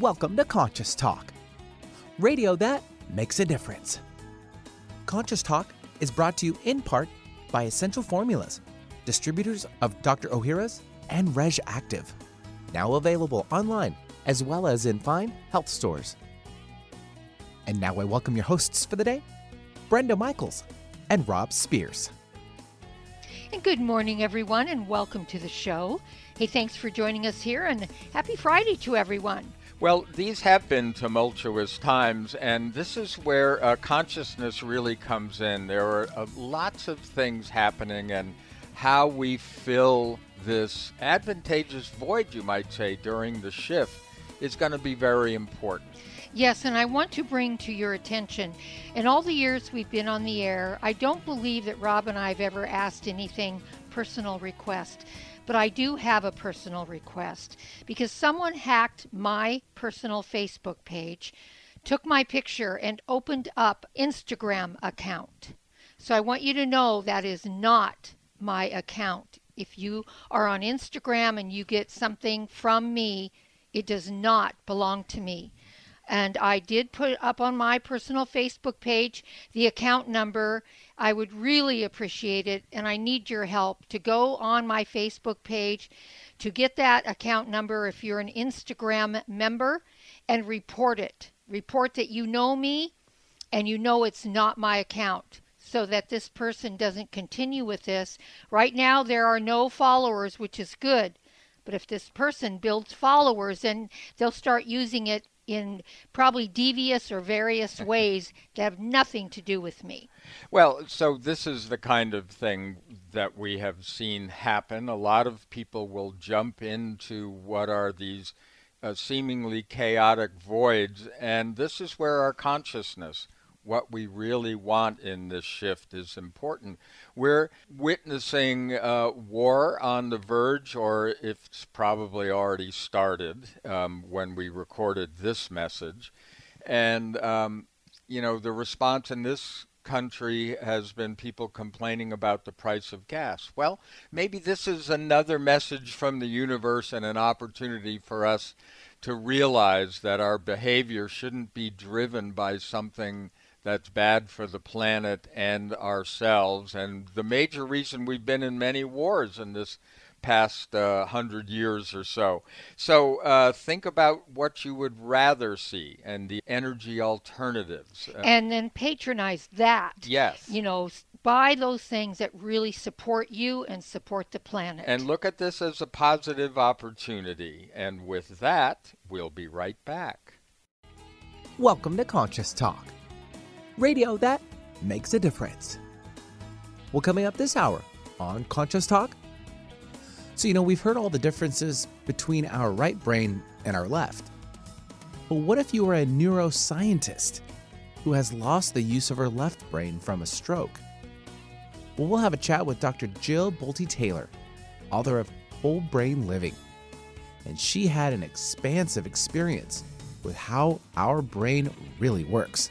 Welcome to Conscious Talk, radio that makes a difference. Conscious Talk is brought to you in part by Essential Formulas, distributors of Dr. Ohhira's and Reg'Activ, now available online as well as in fine health stores. And now I welcome your hosts for the day, Brenda Michaels and Rob Spears. And good morning, everyone, and welcome to the show. Hey, thanks for joining us here, and happy Friday to everyone. Well, these have been tumultuous times, and this is where uh, consciousness really comes in. There are uh, lots of things happening, and how we fill this advantageous void, you might say, during the shift is going to be very important. Yes, and I want to bring to your attention in all the years we've been on the air, I don't believe that Rob and I have ever asked anything personal request. But I do have a personal request because someone hacked my personal Facebook page, took my picture, and opened up Instagram account. So I want you to know that is not my account. If you are on Instagram and you get something from me, it does not belong to me. And I did put up on my personal Facebook page the account number I would really appreciate it, and I need your help to go on my Facebook page to get that account number if you're an Instagram member and report it. Report that you know me and you know it's not my account so that this person doesn't continue with this. Right now, there are no followers, which is good. But if this person builds followers, then they'll start using it in probably devious or various ways that have nothing to do with me. Well, so this is the kind of thing that we have seen happen. A lot of people will jump into what are these uh, seemingly chaotic voids, and this is where our consciousness what we really want in this shift is important. We're witnessing uh, war on the verge, or it's probably already started um, when we recorded this message. And, um, you know, the response in this country has been people complaining about the price of gas. Well, maybe this is another message from the universe and an opportunity for us to realize that our behavior shouldn't be driven by something that's bad for the planet and ourselves. And the major reason we've been in many wars in this past uh, hundred years or so. So uh, think about what you would rather see and the energy alternatives. Uh, and then patronize that. Yes. You know, buy those things that really support you and support the planet. And look at this as a positive opportunity. And with that, we'll be right back. Welcome to Conscious Talk radio that makes a difference. Well, coming up this hour on Conscious Talk. So, you know, we've heard all the differences between our right brain and our left. But what if you are a neuroscientist who has lost the use of her left brain from a stroke? Well, we'll have a chat with Dr. Jill Bolte Taylor, author of Whole Brain Living. And she had an expansive experience with how our brain really works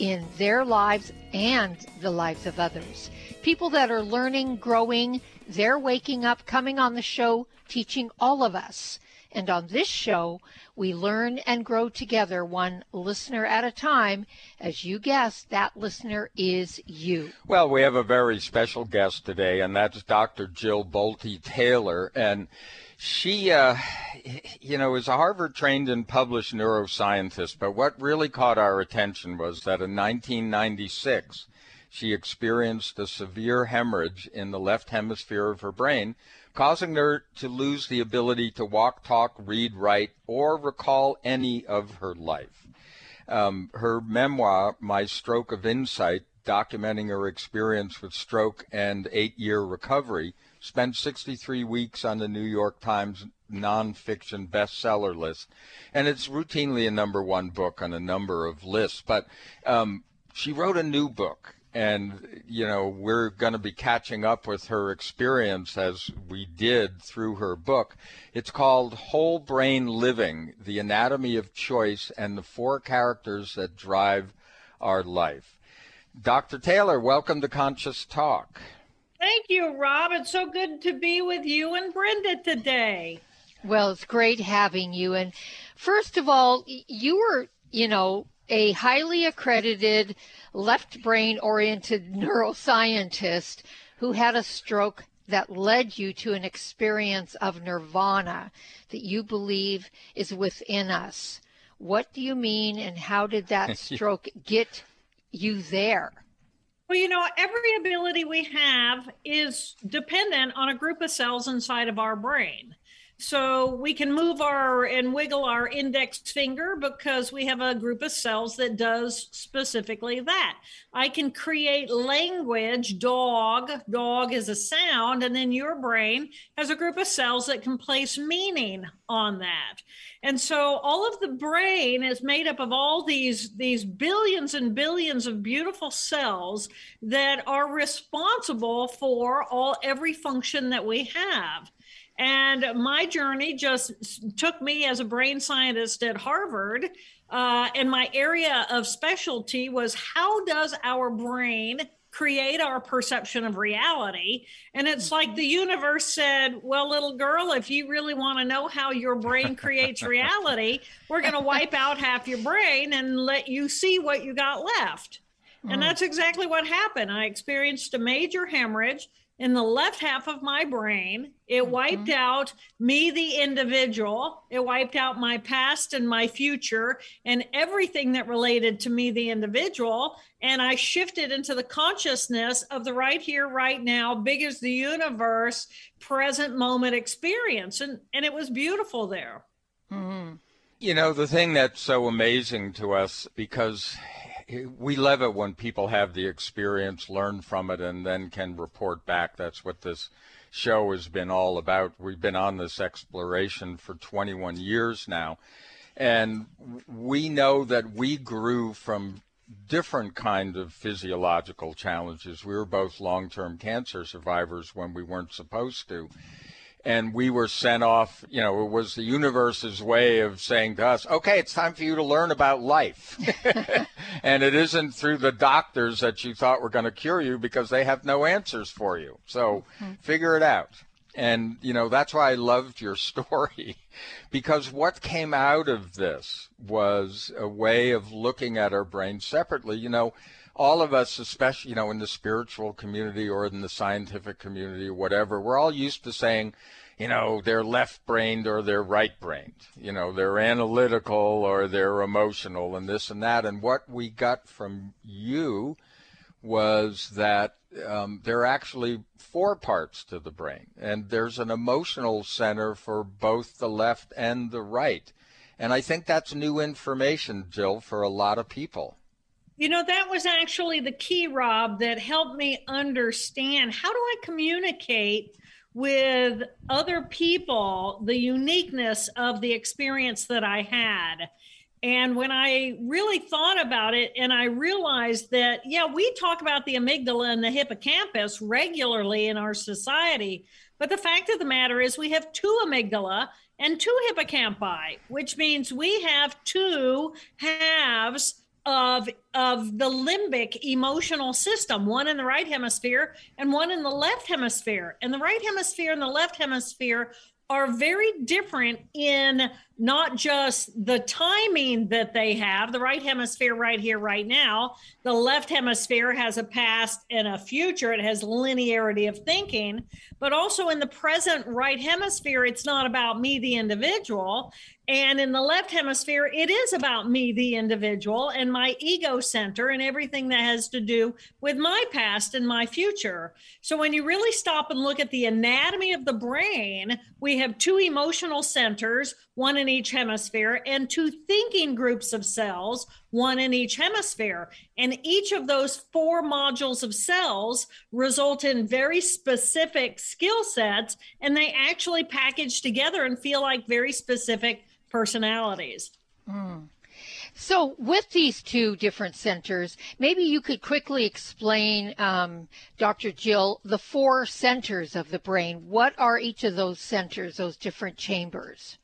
in their lives and the lives of others. People that are learning, growing, they're waking up, coming on the show, teaching all of us. And on this show, we learn and grow together, one listener at a time. As you guessed, that listener is you. Well, we have a very special guest today, and that's Dr. Jill Bolte Taylor. And she, uh, you know, is a Harvard trained and published neuroscientist, but what really caught our attention was that in 1996, she experienced a severe hemorrhage in the left hemisphere of her brain, causing her to lose the ability to walk, talk, read, write, or recall any of her life. Um, her memoir, My Stroke of Insight, documenting her experience with stroke and eight year recovery, spent 63 weeks on the New York Times nonfiction bestseller list, and it's routinely a number one book on a number of lists. But um, she wrote a new book, and you know we're going to be catching up with her experience as we did through her book. It's called Whole Brain Living: The Anatomy of Choice and the Four Characters That Drive Our Life. Dr. Taylor, welcome to Conscious Talk. Thank you, Rob. It's so good to be with you and Brenda today. Well, it's great having you. And first of all, you were, you know, a highly accredited left brain oriented neuroscientist who had a stroke that led you to an experience of nirvana that you believe is within us. What do you mean, and how did that stroke get you there? Well, you know, every ability we have is dependent on a group of cells inside of our brain. So we can move our and wiggle our index finger because we have a group of cells that does specifically that. I can create language, dog, dog is a sound, and then your brain has a group of cells that can place meaning on that. And so all of the brain is made up of all these these billions and billions of beautiful cells that are responsible for all every function that we have. And my journey just took me as a brain scientist at Harvard. Uh, and my area of specialty was how does our brain create our perception of reality. And it's like the universe said, Well, little girl, if you really want to know how your brain creates reality, we're going to wipe out half your brain and let you see what you got left. And hmm. that's exactly what happened. I experienced a major hemorrhage in the left half of my brain. It mm-hmm. wiped out me, the individual. It wiped out my past and my future and everything that related to me, the individual. And I shifted into the consciousness of the right here, right now, big as the universe, present moment experience. And, and it was beautiful there. Mm-hmm. You know, the thing that's so amazing to us because we love it when people have the experience, learn from it, and then can report back. That's what this show has been all about. We've been on this exploration for 21 years now, and we know that we grew from different kind of physiological challenges. We were both long-term cancer survivors when we weren't supposed to and we were sent off. You know, it was the universe's way of saying to us, okay, it's time for you to learn about life. and it isn't through the doctors that you thought were going to cure you because they have no answers for you. So mm-hmm. figure it out. And, you know, that's why I loved your story because what came out of this was a way of looking at our brains separately. You know, all of us, especially, you know, in the spiritual community or in the scientific community or whatever, we're all used to saying, you know, they're left brained or they're right brained. You know, they're analytical or they're emotional and this and that. And what we got from you was that um, there are actually four parts to the brain, and there's an emotional center for both the left and the right. And I think that's new information, Jill, for a lot of people. You know, that was actually the key, Rob, that helped me understand how do I communicate with other people the uniqueness of the experience that I had. And when I really thought about it, and I realized that, yeah, we talk about the amygdala and the hippocampus regularly in our society. But the fact of the matter is, we have two amygdala and two hippocampi, which means we have two halves of of the limbic emotional system one in the right hemisphere and one in the left hemisphere. And the right hemisphere and the left hemisphere are very different in not just the timing that they have, the right hemisphere right here, right now. The left hemisphere has a past and a future, it has linearity of thinking, but also in the present right hemisphere, it's not about me, the individual. And in the left hemisphere, it is about me, the individual, and my ego center and everything that has to do with my past and my future. So when you really stop and look at the anatomy of the brain, we have two emotional centers, one in each hemisphere, and two thinking groups of cells, one in each hemisphere. And each of those four modules of cells result in very specific skill sets, and they actually package together and feel like very specific personalities. Mm. So, with these two different centers, maybe you could quickly explain, um, Dr. Jill, the four centers of the brain. What are each of those centers, those different chambers?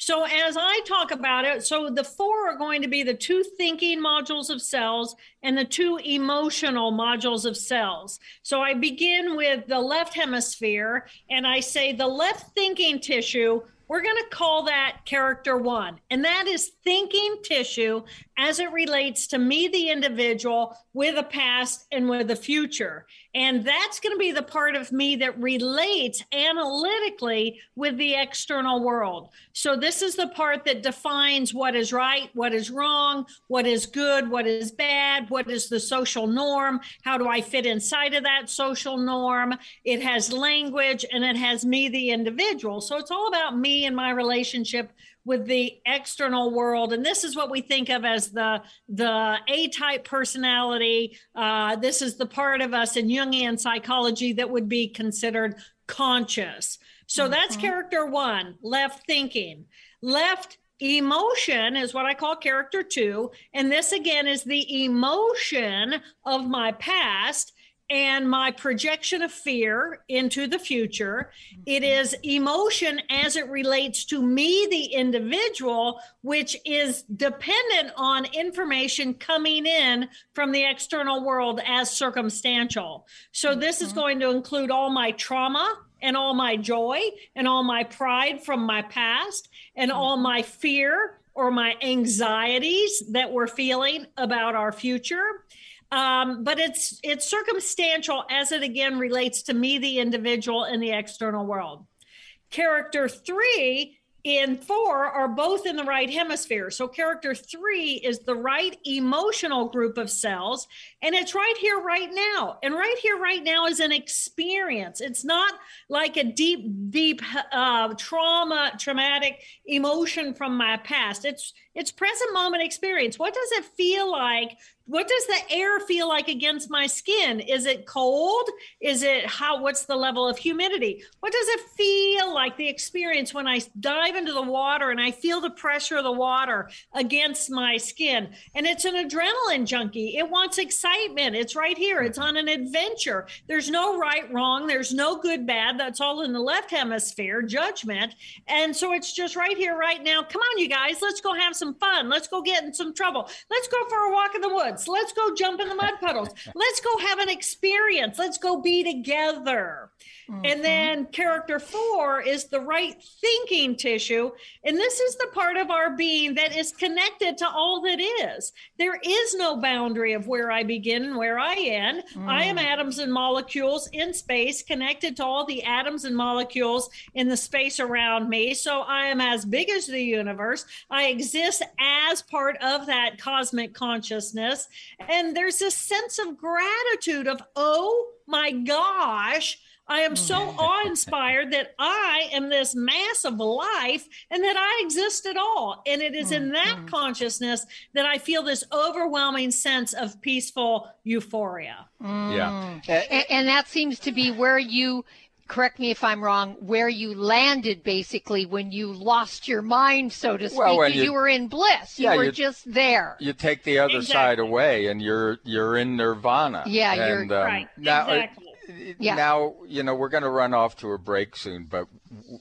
So, as I talk about it, so the four are going to be the two thinking modules of cells and the two emotional modules of cells. So, I begin with the left hemisphere and I say the left thinking tissue we're going to call that character one. And that is thinking tissue as it relates to me, the individual, with a past and with a future. And that's going to be the part of me that relates analytically with the external world. So this is the part that defines what is right, what is wrong, what is good, what is bad, what is the social norm, how do I fit inside of that social norm. It has language and it has me, the individual. So it's all about me and my relationship with the external world. And this is what we think of as the the a type personality. Uh, this is the part of us in jungian psychology that would be considered conscious. So mm-hmm. that's character one left thinking. Left emotion is what i call character two. And this again is the emotion of my past and my projection of fear into the future. It mm-hmm. emotion as it relates to me, the individual, which is dependent on information coming in from the external world as circumstantial. So, this is mm-hmm. going to include all my trauma. And all my joy and all my pride from my past and all mm-hmm. my fear or my anxieties that we're feeling about our future um, but it's it's circumstantial as it again relates to me, the individual, and the external world. Character three and four are both in the right hemisphere. So, character three is the right emotional group of cells, and it's right here, right now. And right here, right now is an experience. It's not like a deep, deep uh, trauma, traumatic emotion from my past. It's it's present moment experience. What does it feel like? What does the air feel like against my skin? Is it cold? Is it how what's the level of humidity? What does it feel like the experience when i dive into the water and i feel the pressure of the water against my skin? And it's an adrenaline junkie. It wants excitement. It's right here. It's on an adventure. There's no right wrong. There's no good bad. That's all in the left hemisphere judgment. And so it's just right here right now. Come on you guys. Let's go have some fun let's go get in some trouble let's go for a walk in the woods Let's go jump in the mud puddles. Let's go have an experience. Let's go be together. Mm-hmm. And then character four is the right thinking tissue. And this is the part of our being that is connected to all that is. There is no boundary of where I begin and where I end. Mm. I am mm. atoms and molecules in space connected to all the atoms and molecules in the space around me. So I am as big as the universe. I exist as part of that cosmic consciousness. And there's this sense of gratitude of, oh my gosh, I am so mm. awe inspired that I am this mass of life and that I exist at all. And it is in that mm-hmm. consciousness that I feel this overwhelming sense of peaceful euphoria. Mm. Yeah. And, and that seems to be where you correct me if I'm wrong, where you landed basically when you lost your mind, so to speak. Well, you, you, were in bliss. Yeah, You were you, just there. You take the other exactly. side away and you're you're in nirvana. Yeah, and, you're um, right. Now, exactly yeah. now you know we're going to run off to a break soon, but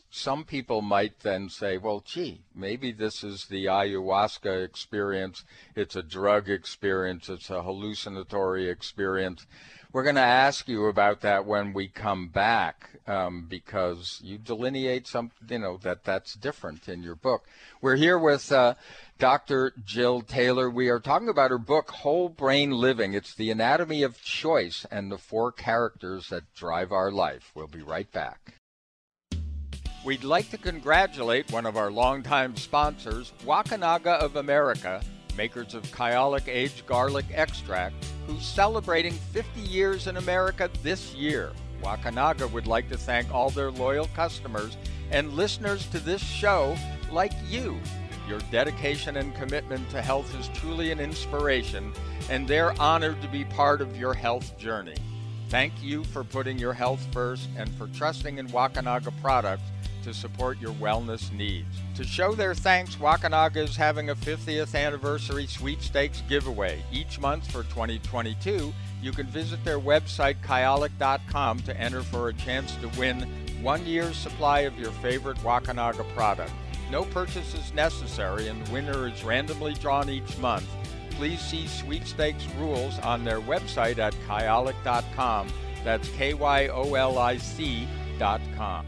some people might then say, "Well, gee, maybe this is the ayahuasca experience. It's a drug experience. It's a hallucinatory experience." We're going to ask you about that when we come back, um, because you delineate some, you know, that that's different in your book. We're here with. Uh, Dr. Jill Taylor. We are talking about her book, Whole Brain Living. It's the anatomy of choice and the four characters that drive our life. We'll be right back. we'd like to congratulate one of our longtime sponsors, Wakunaga of America, makers of Kyolic Aged Garlic Extract, who's celebrating 50 years in America this year. Wakunaga would like to thank all their loyal customers and listeners to this show like you. Your dedication and commitment to health is truly an inspiration, and they're honored to be part of your health journey. Thank you for putting your health first and for trusting in Wakunaga products to support your wellness needs. To show their thanks, Wakunaga is having a 50th anniversary sweepstakes giveaway. Each month for 2022, you can visit their website, kyolic.com, to enter for a chance to win one year's supply of your favorite Wakunaga product. No purchase is necessary, and the winner is randomly drawn each month. Please see sweepstakes rules on their website at kyolic.com. That's K Y O L I C.com.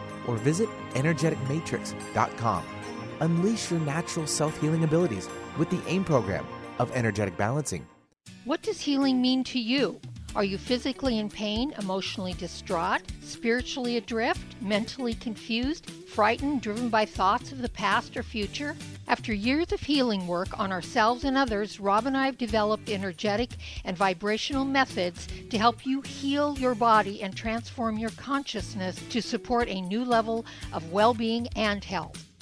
or visit energeticmatrix.com. Unleash your natural self healing abilities with the AIM program of energetic balancing. What does healing mean to you? Are you physically in pain, emotionally distraught, spiritually adrift, mentally confused, frightened, driven by thoughts of the past or future? After years of healing work on ourselves and others, Rob and I have developed energetic and vibrational methods to help you heal your body and transform your consciousness to support a new level of well being and health.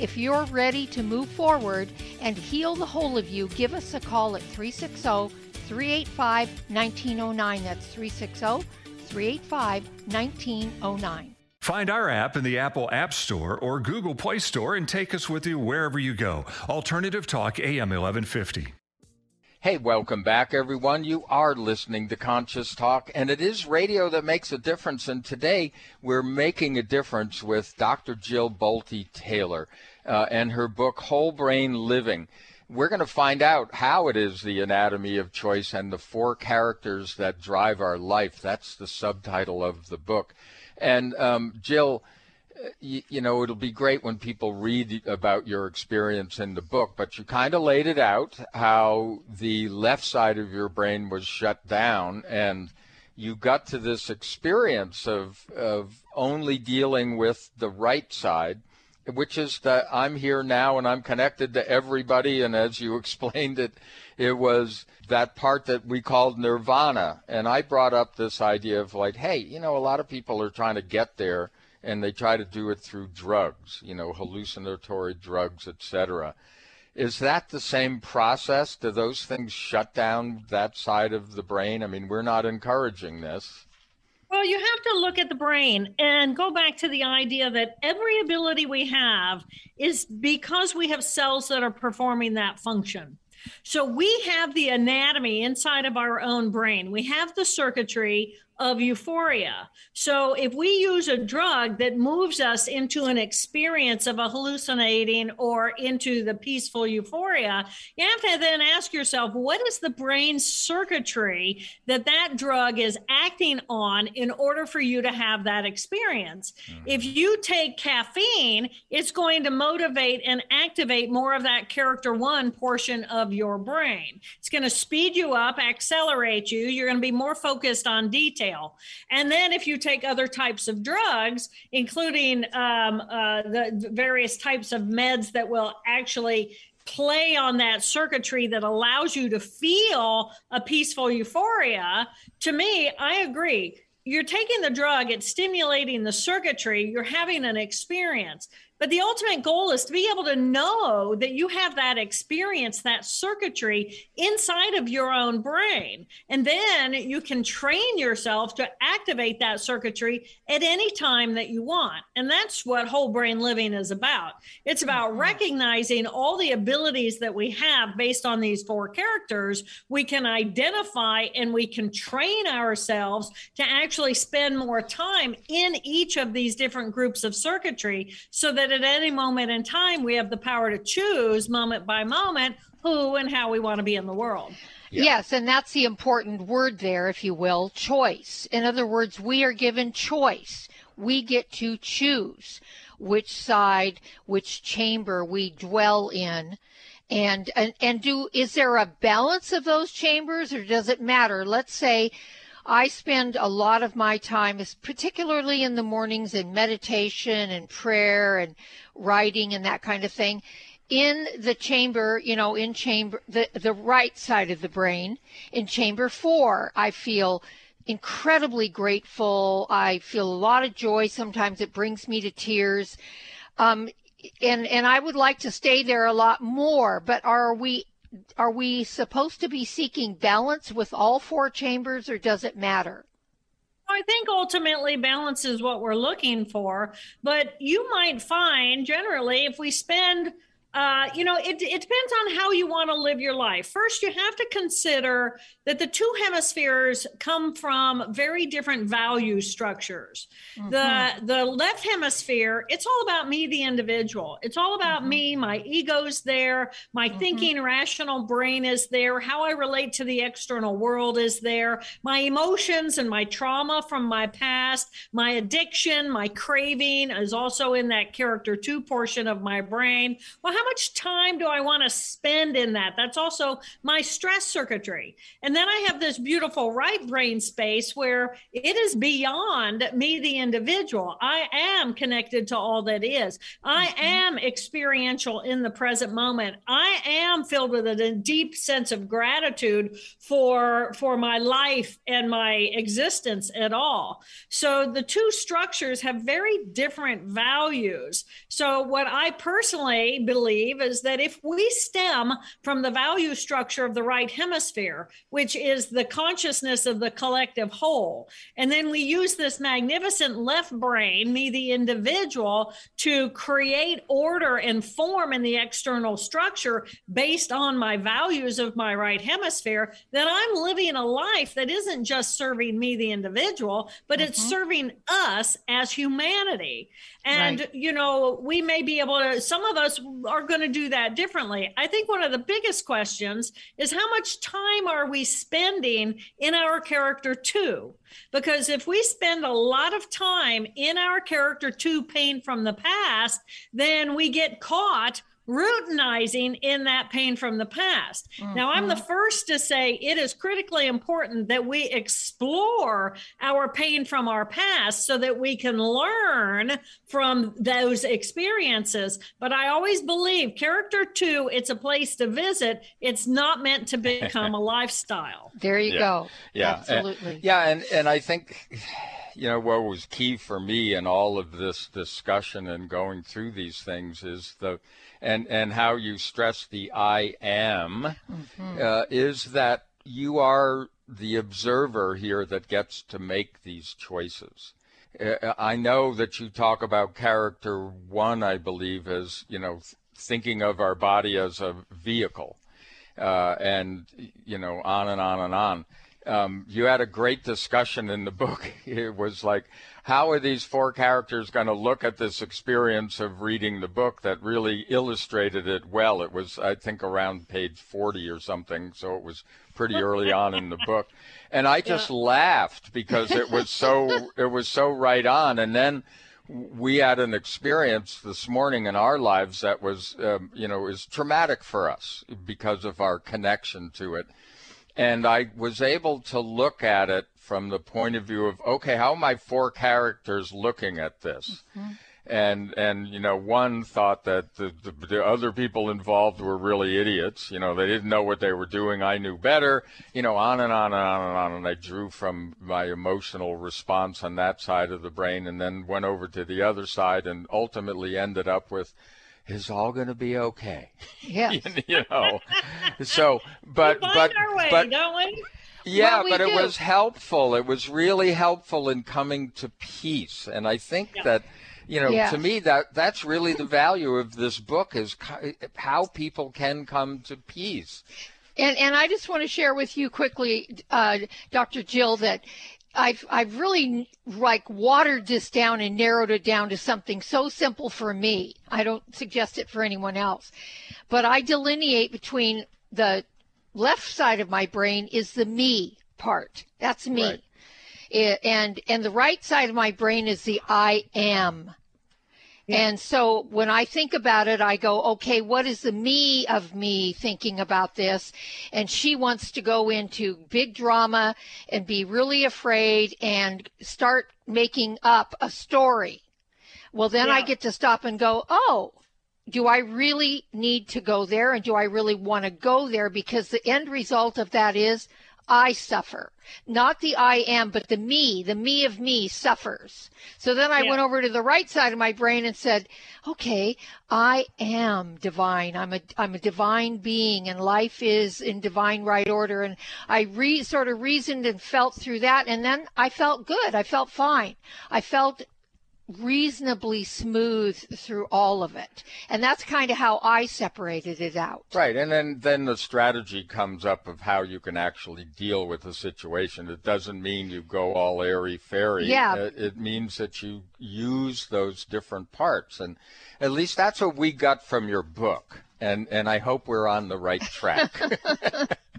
If you're ready to move forward and heal the whole of you, give us a call at 360 385 1909. That's 360 385 1909. Find our app in the Apple App Store or Google Play Store and take us with you wherever you go. Alternative Talk AM 1150. Hey, welcome back, everyone. You are listening to Conscious Talk, and it is radio that makes a difference. And today we're making a difference with Dr. Jill Bolte Taylor uh, and her book, Whole Brain Living. We're going to find out how it is the anatomy of choice and the four characters that drive our life. That's the subtitle of the book. And um, Jill, you, you, know, it'll be great when people read about your experience in the book, but you kind of laid it out how the left side of your brain was shut down and you got to this experience of, of only dealing with the right side which is that I'm here now and I'm connected to everybody. And as you explained it, it was that part that we called nirvana. And I brought up this idea of like, hey, you know, a lot of people are trying to get there and they try to do it through drugs, you know, hallucinatory drugs, etc. Is that the same process? Do those things shut down that side of the brain? I mean, we're not encouraging this. Well, you have to look at the brain and go back to the idea that every ability we have is because we have cells that are performing that function. So we have the anatomy inside of our own brain. We have the circuitry of euphoria. So if we use a drug that moves us into an experience of a hallucinating or into the peaceful euphoria, you have to then ask yourself, what is the brain circuitry that that drug is acting on in order for you to have that experience? Mm-hmm. If you take caffeine, it's going to motivate and activate more of that character one portion of your brain. It's going to speed you up, accelerate you. You're going to be more focused on detail. And then if you take other types of drugs, including um, uh, the various types of meds that will actually play on that circuitry that allows you to feel a peaceful euphoria, to me, I agree. You're taking the drug, it's stimulating the circuitry, you're having an experience. But the ultimate goal is to be able to know that you have that experience, that circuitry inside of your own brain. And then you can train yourself to activate that circuitry at any time that you want. And that's what whole brain living is about. It's about mm-hmm. recognizing all the abilities that we have based on these four characters. We can identify and we can train ourselves to actually spend more time in each of these different groups of circuitry so that at any moment in time, we have the power to choose moment by moment who and how we want to be in the world. Yeah. Yes, and that's the important word there, if you will choice. In other words, we are given choice. We get to choose which side, which chamber we dwell in. And, and and do is there a balance of those chambers or does it matter? Let's say I spend a lot of my time, particularly in the mornings, in meditation and prayer and writing and that kind of thing, in the chamber, you know, in chamber, the, the right side of the brain. In chamber four, I feel incredibly grateful. I feel a lot of joy. Sometimes it brings me to tears. Um, and and I would like to stay there a lot more. But are we are we supposed to be seeking balance with all four chambers or does it matter? I think ultimately balance is what we're looking for, but you might find generally if we spend uh, you know, it, it depends on how you want to live your life. First, you have to consider that the two hemispheres come from very different value structures. Mm-hmm. The the left hemisphere, it's all about me, the individual. It's all about mm-hmm. me. My ego's there. My mm-hmm. thinking, rational brain is there. How I relate to the external world is there. My emotions and my trauma from my past, my addiction, my craving is also in that character two portion of my brain. Well, how much time do I want to spend in that? That's also my stress circuitry. And then I have this beautiful right brain space where it is beyond me, the individual. I am connected to all that is. I mm-hmm. am experiential in the present moment. I am filled with a deep sense of gratitude for for my life and my existence at all. So the two structures have very different values. So what I personally believe believe is that if we stem from the value structure of the right hemisphere, which is the consciousness of the collective whole, and then we use this magnificent left brain, me, the individual, to create order and form in the external structure based on my values of my right hemisphere, then I'm living a life that isn't just serving me, the individual, but mm-hmm. it's serving us as humanity. And, right. you know, we may be able to, some of us are going to do that differently. I think one of the biggest questions is how much time are we spending in our character two? Because if we spend a lot of time in our character two pain from the past, then we get caught routinizing in that pain from the past. Mm-hmm. Now, I'm the mm-hmm. first to say it is critically important that we explore our pain from our past so that we can learn from those experiences. But I always believe character two, it's a place to visit. It's not meant to become a lifestyle. There you yeah. go. Yeah. Absolutely. And, yeah. And, and I think you know what was key for me in all of this discussion and going through these things is the and and how you stress the I am mm-hmm. uh, is that you are the observer here that gets to make these choices. Uh, I know that you talk about character one, I believe, as you know, thinking of our body as a vehicle, uh, and you know, on and on and on um, you had a great discussion in the book. It was like, how are these four characters going to look at this experience of reading the book that really illustrated it well? It was, I think, around page 40 or something, so it was pretty early on in the book. And I just yeah. laughed because it was so it was so right on. And then we had an experience this morning in our lives that was, um, you know, is traumatic for us because of our connection to it. And I was able to look at it from the point of view of, okay, how are my four characters looking at this? Mm-hmm. And and you know, one thought that the, the, the other people involved were really idiots. You know, they didn't know what they were doing. I knew better. You know, on and on and on and on. And I drew from my emotional response on that side of the brain, and then went over to the other side, and ultimately ended up with is all going to be okay. Yeah. you know. So, but but way, but? Yeah, but do. it was helpful. It was really helpful in coming to peace, and I think yeah. that you know, yes. to me that that's really the value of this book is how people can come to peace. And and I just want to share with you quickly, uh, Dr. Jill, that I've I've really like watered this down and narrowed it down to something so simple for me. I don't suggest it for anyone else, but I delineate between the left side of my brain is the me part. That's me. Right. It, and and the right side of my brain is the I am and so when I think about it, I go, okay, what is the me of me thinking about this? And she wants to go into big drama and be really afraid and start making up a story. Well, then yeah. I get to stop and go, oh, do I really need to go there? And do I really want to go there? Because the end result of that is I suffer. Not the I am, but the me, the me of me suffers. So then I yeah. went over to the right side of my brain and said, okay, I am divine. I'm a, I'm a divine being and life is in divine right order. And I re, sort of reasoned and felt through that. And then I felt good. I felt fine. I felt reasonably smooth through all of it. And that's kind of how I separated it out. Right. And then, then the strategy comes up of how you can actually deal with the situation. It doesn't mean you go all airy fairy. Yeah. It, it means that you use those different parts. And at least that's what we got from your book. And, and I hope we're on the right track.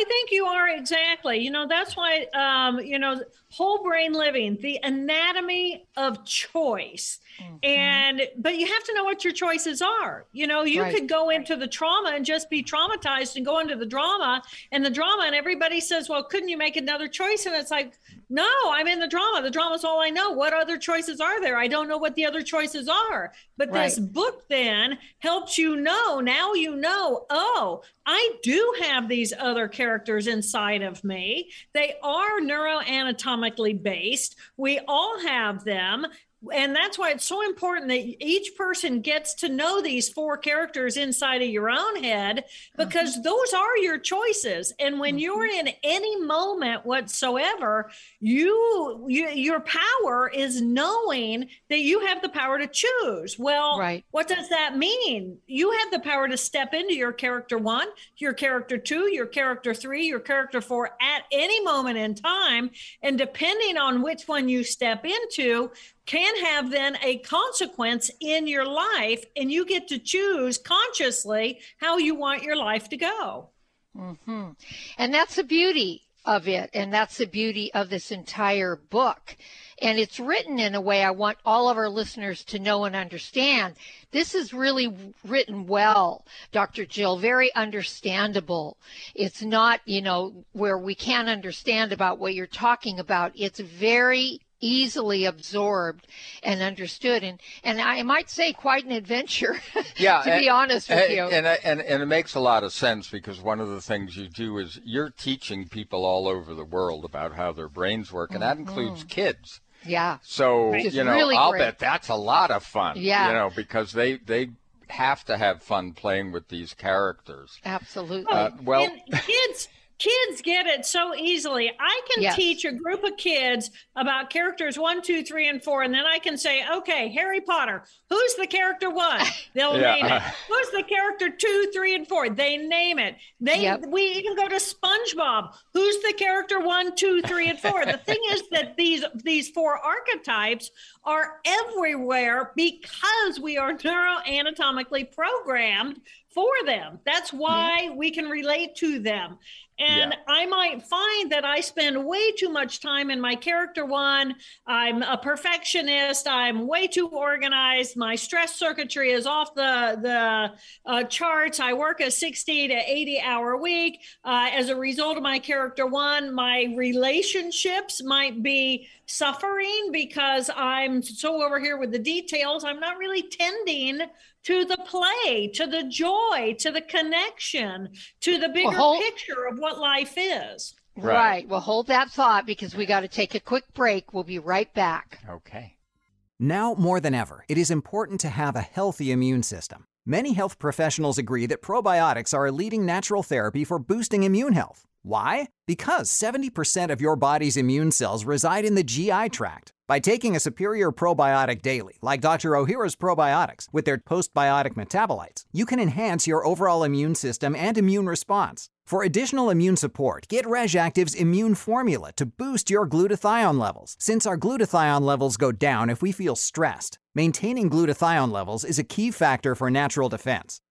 I, think you are exactly. You know, that's why, um, you know, whole brain living, the anatomy of choice. Mm-hmm. And, but you have to know what your choices are. You know, you right. could go into the trauma and just be traumatized and go into the drama and the drama, and everybody says, well, couldn't you make another choice? And it's like, no, I'm in the drama. The drama is all I know. What other choices are there? I don't know what the other choices are. But right. this book then helps you know. Now you know, oh, I do have these other characters inside of me. They are neuroanatomically based. We all have them and that's why it's so important that each person gets to know these four characters inside of your own head because mm-hmm. those are your choices and when mm-hmm. you're in any moment whatsoever you, you your power is knowing that you have the power to choose well right. what does that mean you have the power to step into your character one your character two your character three your character four at any moment in time and depending on which one you step into can have then a consequence in your life, and you get to choose consciously how you want your life to go. Mm-hmm. And that's the beauty of it. And that's the beauty of this entire book. And it's written in a way I want all of our listeners to know and understand. This is really written well, Dr. Jill, very understandable. It's not, you know, where we can't understand about what you're talking about. It's very easily absorbed and understood. And and I might say quite an adventure yeah to and, be honest with and, you. and, and and it makes a lot of sense because one of the things you do is you're teaching people all over the world about how their brains work and that mm-hmm. includes kids. Yeah. So you know really I'll great. bet that's a lot of fun yeah. you know because they they have to have fun playing with these characters. Absolutely. Uh, well kids kids get it so easily. I can yes. teach a group of kids about characters one, two, three, and four, and then I can say, okay, Harry Potter, who's the character one? They'll yeah. name it. Who's the character two, three, and four? They name it. They yep. we even go to SpongeBob. Who's the character one, two, three, and four? the thing is that these these four archetypes are everywhere because we are neuroanatomically programmed for them. That's why yeah. we can relate to them. And yeah. I might find that I spend way too much time in my character one. I'm a perfectionist. I'm way too organized. My stress circuitry is off the, the uh, charts. I work a 60 to 80 hour week. Uh, as a result of my character one, my relationships might be suffering because I'm so over here with the details. I'm not really tending to the play, to the joy, to the connection, to the bigger well, hold, picture of what life is. Right. right. Well, hold that thought because we got to take a quick break. We'll be right back. Okay. Now more than ever, it is important to have a healthy immune system. Many health professionals agree that probiotics are a leading natural therapy for boosting immune health. Why? Because 70% of your body's immune cells reside in the GI tract. By taking a superior probiotic daily, like Dr. Ohhira's probiotics, with their postbiotic metabolites, you can enhance your overall immune system and immune response. For additional immune support, get Reg'Activ's Immune Formula to boost your glutathione levels, since our glutathione levels go down if we feel stressed. Maintaining glutathione levels is a key factor for natural defense.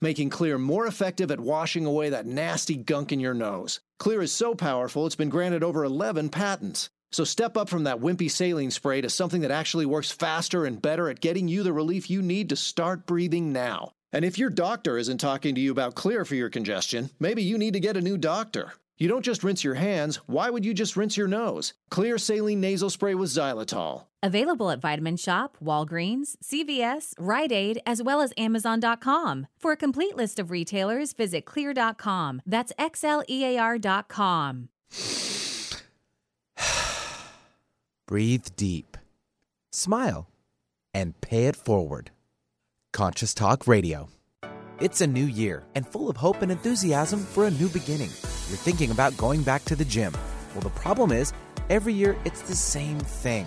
making Xlear more effective at washing away that nasty gunk in your nose. Xlear is so powerful, it's been granted over 11 patents. So step up from that wimpy saline spray to something that actually works faster and better at getting you the relief you need to start breathing now. And if your doctor isn't talking to you about Xlear for your congestion, maybe you need to get a new doctor. You don't just rinse your hands, why would you just rinse your nose? Xlear saline nasal spray with xylitol. Available at Vitamin Shoppe, Walgreens, CVS, Rite Aid, as well as Amazon.com. For a complete list of retailers, visit xlear.com. That's X L E A R.com. Breathe deep, smile, and pay it forward. Conscious Talk Radio. It's a new year and full of hope and enthusiasm for a new beginning. You're thinking about going back to the gym. Well, the problem is, every year it's the same thing.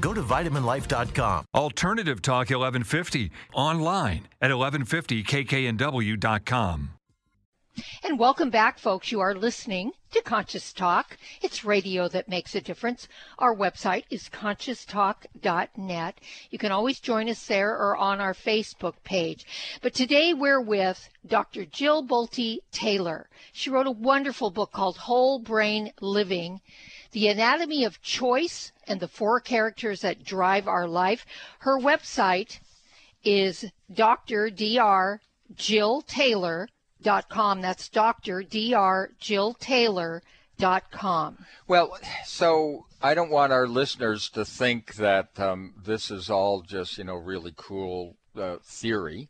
Go to vitaminlife.com. Alternative Talk 1150 online at 1150kknw.com. And welcome back, folks. You are listening to Conscious Talk. It's radio that makes a difference. Our website is conscioustalk.net. You can always join us there or on our Facebook page. But today we're with Dr. Jill Bolte Taylor. She wrote a wonderful book called Whole Brain Living. The Anatomy of Choice and the Four Characters That Drive Our Life. Her website is Dr. Dr. Jill Taylor dot com. That's Dr. Dr. Jill Taylor dot com. Well, so I don't want our listeners to think that um, this is all just you know really cool uh, theory,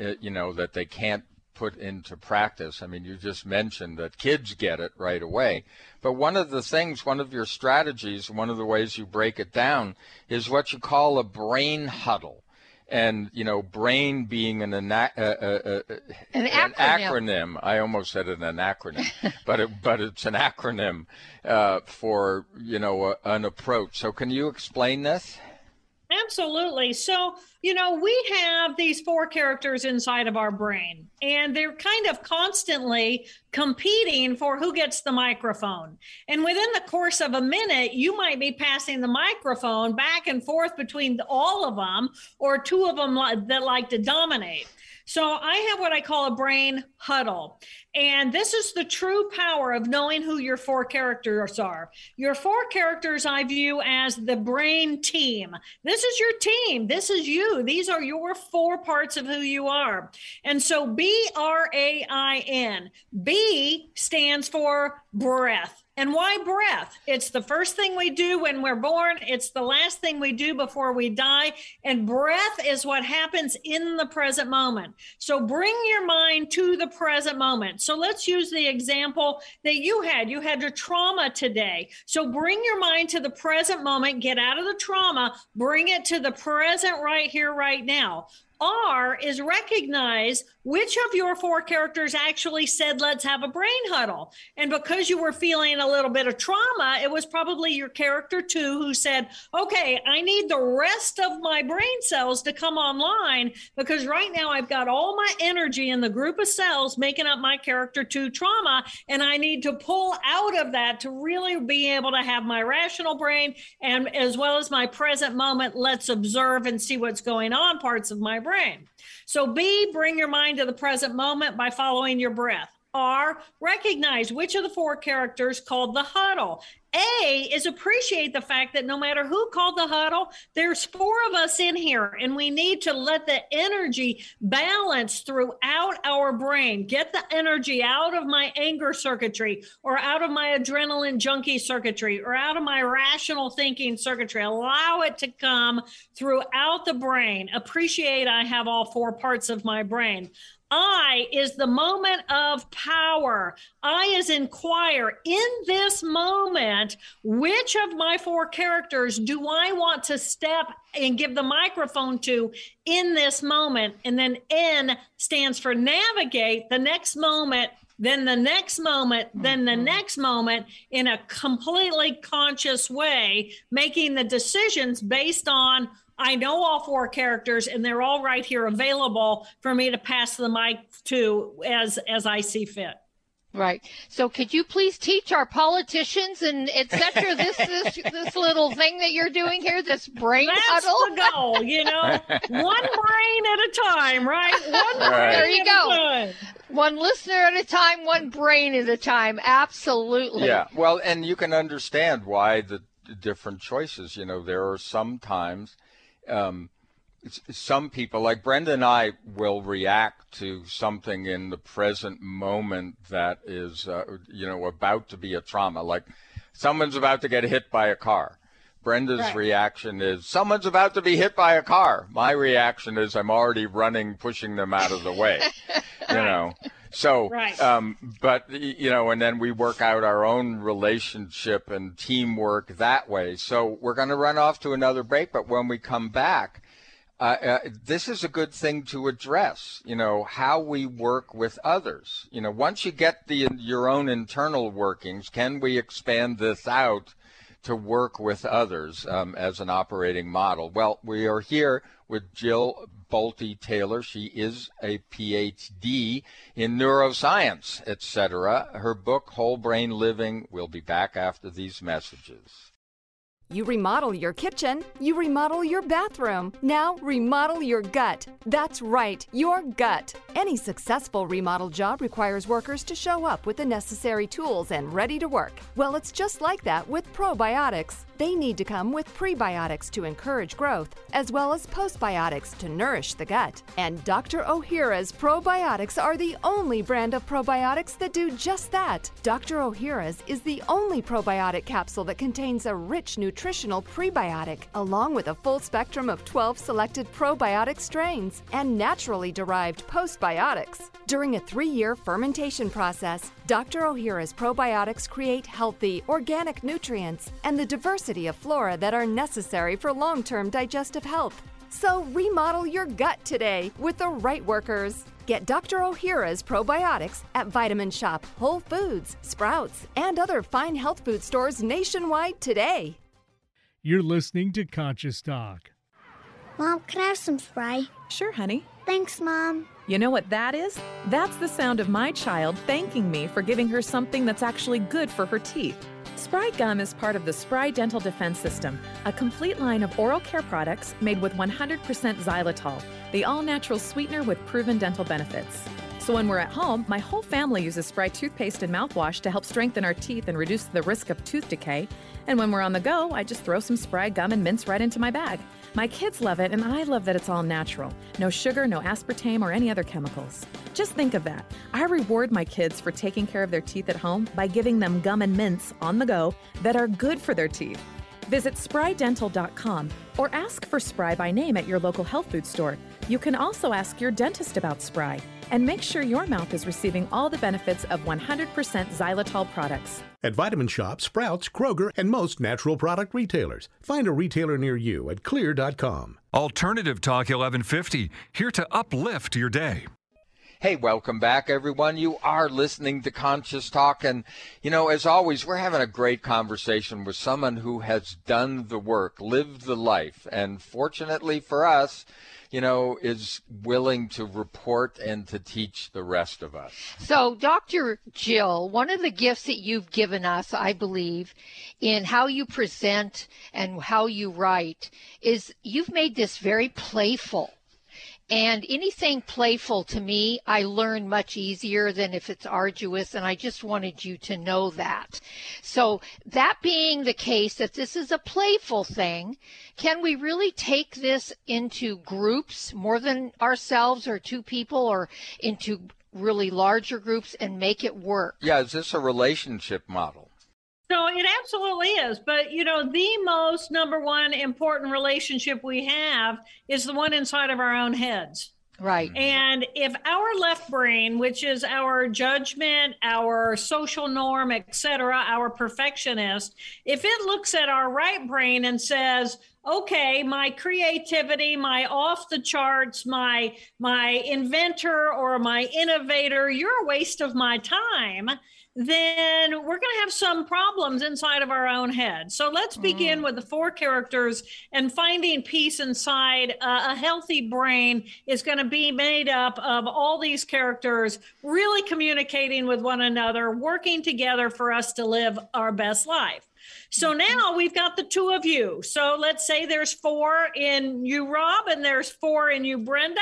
uh, you know that they can't put into practice. I mean, you just mentioned that kids get it right away. But one of the things, one of your strategies, one of the ways you break it down is what you call a brain huddle. And, you know, brain being an, ana- uh, uh, uh, an, an acronym. acronym. I almost said an acronym, but, it, but it's an acronym uh, for, you know, an approach. So can you explain this? Absolutely. So, you know, we have these four characters inside of our brain, and they're kind of constantly competing for who gets the microphone. And within the course of a minute, you might be passing the microphone back and forth between all of them, or two of them that like to dominate. So I have what I call a brain huddle. And this is the true power of knowing who your four characters are. Your four characters I view as the brain team. This is your team. This is you. These are your four parts of who you are. And so B R A I N. B stands for breath. And why breath? It's the first thing we do when we're born. It's the last thing we do before we die. And breath is what happens in the present moment. So bring your mind to the present moment. So let's use the example that you had. You had your trauma today. So bring your mind to the present moment, get out of the trauma, bring it to the present right here, right now. R is recognize which of your four characters actually said, let's have a brain huddle. And because you were feeling a little bit of trauma, it was probably your character two who said, okay, I need the rest of my brain cells to come online because right now I've got all my energy in the group of cells making up my character two trauma. And I need to pull out of that to really be able to have my rational brain and as well as my present moment, let's observe and see what's going on parts of my brain. So, B, bring your mind to the present moment by following your breath. R, recognize which of the four characters called the huddle. A is appreciate the fact that no matter who called the huddle, there's four of us in here, and we need to let the energy balance throughout our brain. Get the energy out of my anger circuitry, or out of my adrenaline junkie circuitry, or out of my rational thinking circuitry. Allow it to come throughout the brain. Appreciate I have all four parts of my brain. I is the moment of power. I is inquire in this moment, which of my four characters do I want to step and give the microphone to in this moment? And then N stands for navigate the next moment, then the next moment, then the mm-hmm. next moment in a completely conscious way, making the decisions based on I know all four characters and they're all right here available for me to pass the mic to as as I see fit. Right. So could you please teach our politicians and etc. this this this little thing that you're doing here, this brain That's huddle? the goal, you know. One brain at a time, right? One Right. brain There you at go. a time. One listener at a time, one brain at a time. Absolutely. Yeah, well, and you can understand why the, the different choices. You know, there are sometimes um, some people, like Brenda and I, will react to something in the present moment that is, uh, you know, about to be a trauma. Like someone's about to get hit by a car. Brenda's Right. reaction is, someone's about to be hit by a car. My reaction is, I'm already running, pushing them out of the way. You know. So, Right. um, but you know, and then we work out our own relationship and teamwork that way. So we're going to run off to another break, but when we come back, uh, uh, this is a good thing to address. You know how we work with others. You know, once you get the your own internal workings, can we expand this out to work with others um, as an operating model? Well, we are here with Jill Bolte Taylor. She is a PhD in neuroscience, etc. Her book, Whole Brain Living, will be back after these messages. You remodel your kitchen, you remodel your bathroom. Now remodel your gut. That's right, your gut. Any successful remodel job requires workers to show up with the necessary tools and ready to work. Well, it's just like that with probiotics. They need to come with prebiotics to encourage growth, as well as postbiotics to nourish the gut. And Dr. Ohhira's probiotics are the only brand of probiotics that do just that. Dr. Ohhira's is the only probiotic capsule that contains a rich nutritional prebiotic, along with a full spectrum of 12 selected probiotic strains and naturally derived postbiotics. During a three year fermentation process, Dr. Ohhira's probiotics create healthy, organic nutrients and the diversity of flora that are necessary for long term digestive health. So remodel your gut today with the right workers. Get Dr. Ohhira's probiotics at Vitamin Shoppe, Whole Foods, Sprouts, and other fine health food stores nationwide today. You're listening to Conscious Talk. Mom, can I have some spray? Sure, honey. Thanks, Mom. You know what that is? That's the sound of my child thanking me for giving her something that's actually good for her teeth. Spry Gum is part of the Spry Dental Defense System, a complete line of oral care products made with 100% xylitol, the all natural sweetener with proven dental benefits. So when we're at home, my whole family uses Spry toothpaste and mouthwash to help strengthen our teeth and reduce the risk of tooth decay. And when we're on the go, I just throw some Spry gum and mints right into my bag. My kids love it, and I love that it's all natural. No sugar, no aspartame, or any other chemicals. Just think of that. I reward my kids for taking care of their teeth at home by giving them gum and mints on the go that are good for their teeth. Visit sprydental.com or ask for Spry by name at your local health food store. You can also ask your dentist about Spry and make sure your mouth is receiving all the benefits of 100% xylitol products. At Vitamin Shoppe, Sprouts, Kroger, and most natural product retailers. Find a retailer near you at xlear.com. Alternative Talk 1150, here to uplift your day. Hey, welcome back, everyone. You are listening to Conscious Talk. And, you know, as always, we're having a great conversation with someone who has done the work, lived the life, and fortunately for us, you know, is willing to report and to teach the rest of us. So, Dr. Jill, one of the gifts that you've given us, I believe, in how you present and how you write is you've made this very playful. And anything playful to me, I learn much easier than if it's arduous. And I just wanted you to know that. So, that being the case, that this is a playful thing, can we really take this into groups more than ourselves or two people or into really larger groups and make it work? Yeah, is this a relationship model? So it absolutely is. But, you know, the most number one important relationship we have is the one inside of our own heads. Right. Mm-hmm. And if our left brain, which is our judgment, our social norm, etc., our perfectionist, if it looks at our right brain and says, okay, my creativity, my off the charts, my my inventor or my innovator, you're a waste of my time then we're going to have some problems inside of our own head. So let's begin mm. with the four characters and finding peace inside. Uh, a healthy brain is going to be made up of all these characters really communicating with one another, working together for us to live our best life. So mm-hmm. now we've got the two of you. So let's say there's four in you, Rob, and there's four in you, Brenda.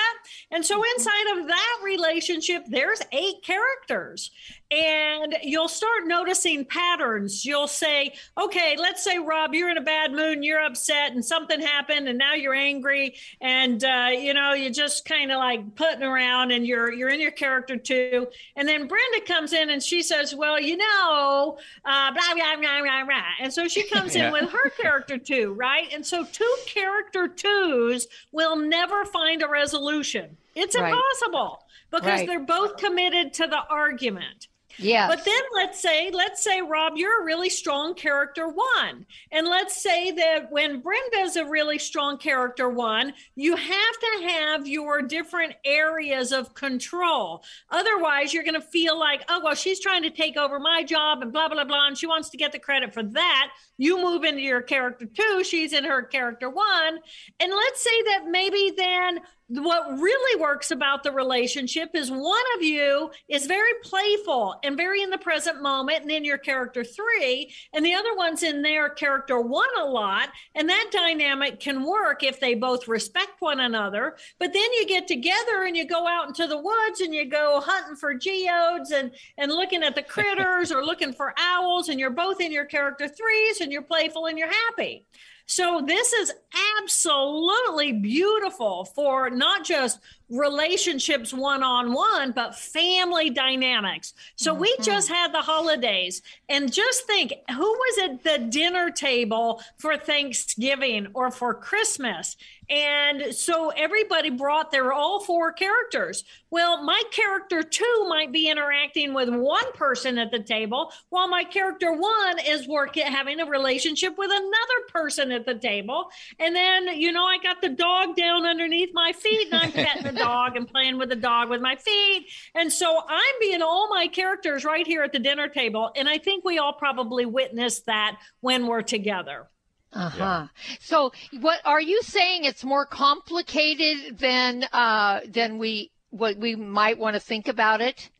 And so mm-hmm. inside of that relationship, there's eight characters and you'll start noticing patterns. You'll say, okay, let's say, Rob, you're in a bad mood and you're upset and something happened and now you're angry and, uh, you know, you're just kind of like putting around and you're, you're in your character two. And then Brenda comes in and she says, well, you know, uh, blah, blah, blah, blah, blah. And so she comes yeah. in with her character two, right? And so two character twos will never find a resolution. It's right. impossible because right. they're both committed to the argument. Yeah. But then let's say, let's say, Rob, you're a really strong character one. And let's say that when Brenda's a really strong character one, you have to have your different areas of control. Otherwise, you're going to feel like, oh, well, she's trying to take over my job and blah, blah, blah. And she wants to get the credit for that. You move into your character two, she's in her character one. And let's say that maybe then what really works about the relationship is one of you is very playful and very in the present moment and in your character three, and the other one's in their character one a lot. And that dynamic can work if they both respect one another. But then you get together and you go out into the woods and you go hunting for geodes and, and looking at the critters or looking for owls, and you're both in your character threes and you're playful and you're happy. So this is absolutely beautiful for not just relationships one on one, but family dynamics. So mm-hmm. we just had the holidays, and just think who was at the dinner table for Thanksgiving or for Christmas? And so everybody brought their all four characters. Well, my character two might be interacting with one person at the table, while my character one is working having a relationship with another person at the table. And then, you know, I got the dog down underneath my feet and I'm petting the dog and playing with the dog with my feet. And so I'm being all my characters right here at the dinner table. And I think we all probably witness that when we're together. Uh-huh. Yeah. So what are you saying it's more complicated than uh than we what we might want to think about it?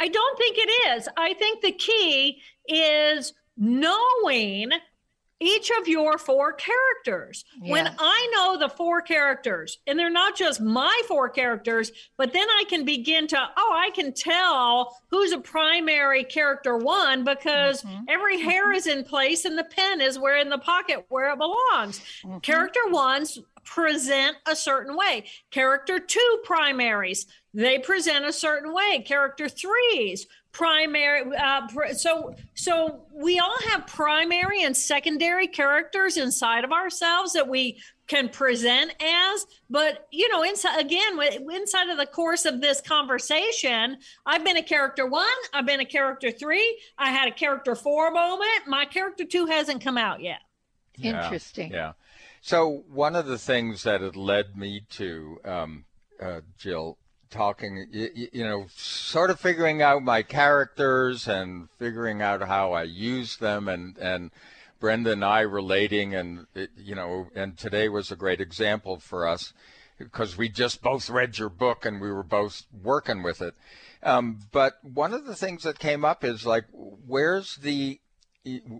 I don't think it is. I think the key is knowing each of your four characters. Yes. When I know the four characters, and they're not just my four characters, but then I can begin to, oh, I can tell who's a primary character one because mm-hmm. every hair mm-hmm. is in place and the pen is where in the pocket where it belongs. Mm-hmm. Character ones present a certain way. Character two primaries, they present a certain way. Character threes primary uh, so so we all have primary and secondary characters inside of ourselves that we can present as but you know inside again inside of the course of this conversation i've been a character one i've been a character three i had a character four moment my character two hasn't come out yet. Yeah, interesting. yeah. So one of the things that had led me to um, uh, jill talking, you, you, know, sort of figuring out my characters and figuring out how I use them, and and Brenda and I relating, and it, you know, and today was a great example for us because we just both read your book and we were both working with it. Um, but one of the things that came up is like, where's the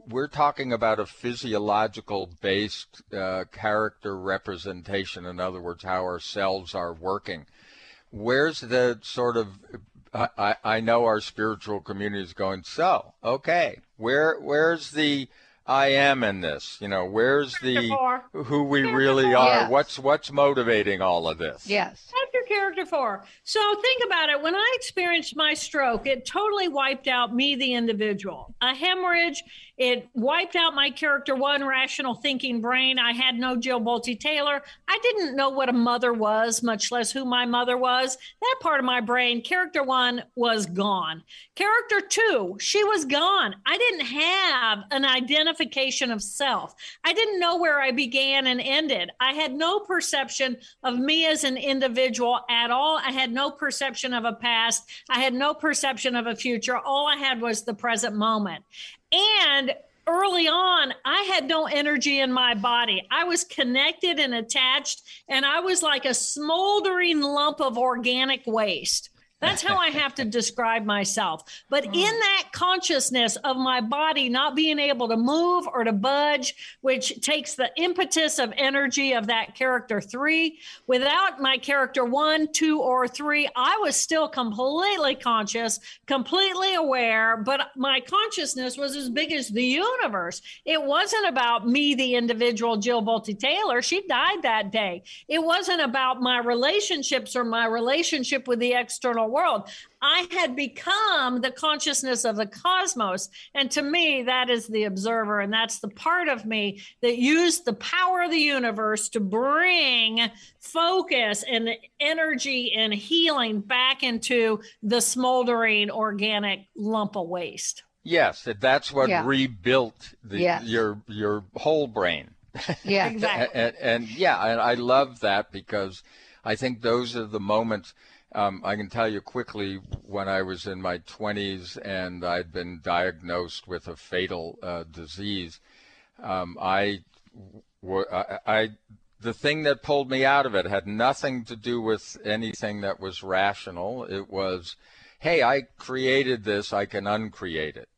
we're talking about a physiological based uh, character representation. In other words, how our cells are working where's the sort of I, I know our spiritual community is going so okay where where's the I am in this? You know where's the who we really are? Yes. what's what's motivating all of this? Yes. That's your character four so think about it. When I experienced my stroke it totally wiped out me the individual. A hemorrhage It wiped out my character one rational thinking brain. I had no Jill Bolte Taylor. I didn't know what a mother was, much less who my mother was. That part of my brain, character one, was gone. Character two, she was gone. I didn't have an identification of self. I didn't know where I began and ended. I had no perception of me as an individual at all. I had no perception of a past. I had no perception of a future. All I had was the present moment. And early on, I had no energy in my body. I was connected and attached, and I was like a smoldering lump of organic waste. That's how I have to describe myself. But hmm. in that consciousness of my body not being able to move or to budge, which takes the impetus of energy of that character three, without my character one, two, or three, I was still completely conscious, completely aware, but my consciousness was as big as the universe. It wasn't about me, the individual Jill Bolte Taylor. She died that day. It wasn't about my relationships or my relationship with the external world. I had become the consciousness of the cosmos. And to me, that is the observer. And that's the part of me that used the power of the universe to bring focus and energy and healing back into the smoldering organic lump of waste. Yes, that's what Yeah. rebuilt the, Yes. your your whole brain. Yeah. Exactly. and, and yeah, and I love that because I think those are the moments. Um, I can tell you quickly when I was in my 20s and I'd been diagnosed with a fatal uh, disease. Um, I, w- I, I, the thing that pulled me out of it had nothing to do with anything that was rational. It was, hey, I created this, I can uncreate it.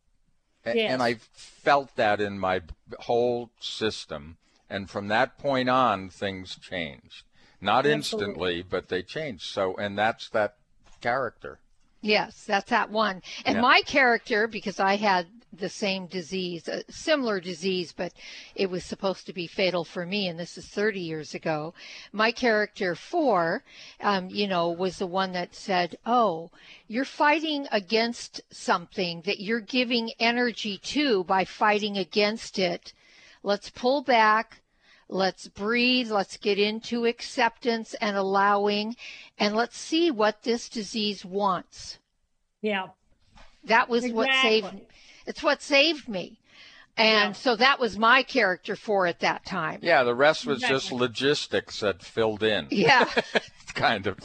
A- Yes. And I felt that in my whole system. And from that point on, things changed. Not Absolutely. instantly, but they change. So, and that's that character. Yes, that's that one. And Yeah. my character, because I had the same disease, a similar disease, but it was supposed to be fatal for me, and this is 30 years ago. My character four, um, you know, was the one that said, "Oh, you're fighting against something that you're giving energy to by fighting against it. Let's pull back." Let's breathe. Let's get into acceptance and allowing, and let's see what this disease wants. Yeah. That was what saved. Exactly. It's what saved me, and so that was my character four at that time. Yeah, the rest was just logistics that filled in. Yeah, kind of.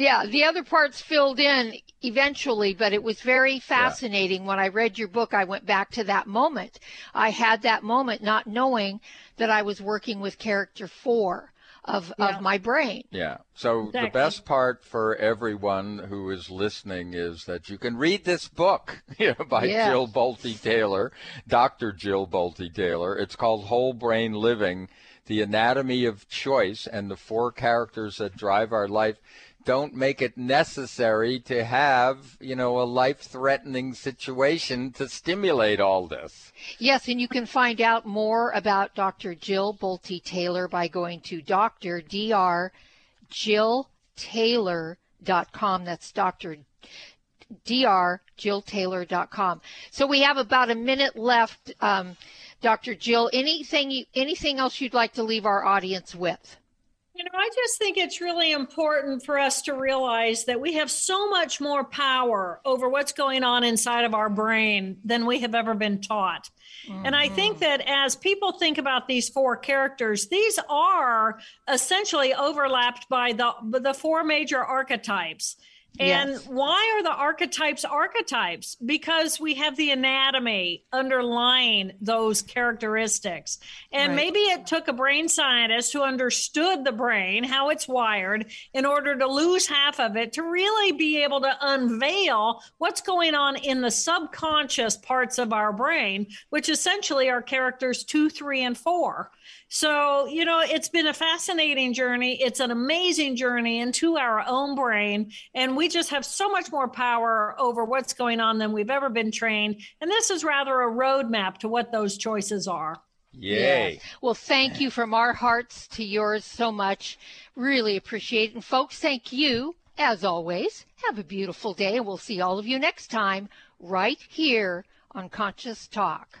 Yeah. The other parts filled in eventually, but it was very fascinating. When I read your book, I went back to that moment. I had that moment, not knowing that I was working with character four of Yeah. of my brain. Yeah. So the best part for everyone who is listening is that you can read this book you know, by Yes. Jill Bolte Taylor, Dr. Jill Bolte Taylor. It's called Whole Brain Living: The Anatomy of Choice and the Four Characters That Drive Our Life. Don't make it necessary to have, you know, a life-threatening situation to stimulate all this. Yes, and you can find out more about Dr. Jill Bolte Taylor by going to Dr. Dr. Jill Taylor.com. That's Dr. Dr. Jill Taylor.com. So we have about a minute left, um, Dr. Jill. Anything you, anything else you'd like to leave our audience with? You know, I just think it's really important for us to realize that we have so much more power over what's going on inside of our brain than we have ever been taught. And I think mm-hmm. that as people think about these four characters, these are essentially overlapped by the the four major archetypes. And Yes. why are the archetypes archetypes? Because we have the anatomy underlying those characteristics. And Right. maybe it took a brain scientist who understood the brain, how it's wired, in order to lose half of it to really be able to unveil what's going on in the subconscious parts of our brain, which essentially are characters two, three, and four. So, you know, it's been a fascinating journey. It's an amazing journey into our own brain. And we just have so much more power over what's going on than we've ever been trained. And this is rather a roadmap to what those choices are. Yay. Yes. Well, thank you from our hearts to yours so much. Really appreciate it. And folks, thank you as always. Have a beautiful day, and we'll see all of you next time right here on Conscious Talk.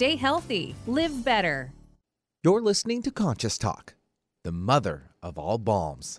Stay healthy, live better. You're listening to Conscious Talk, the mother of all balms.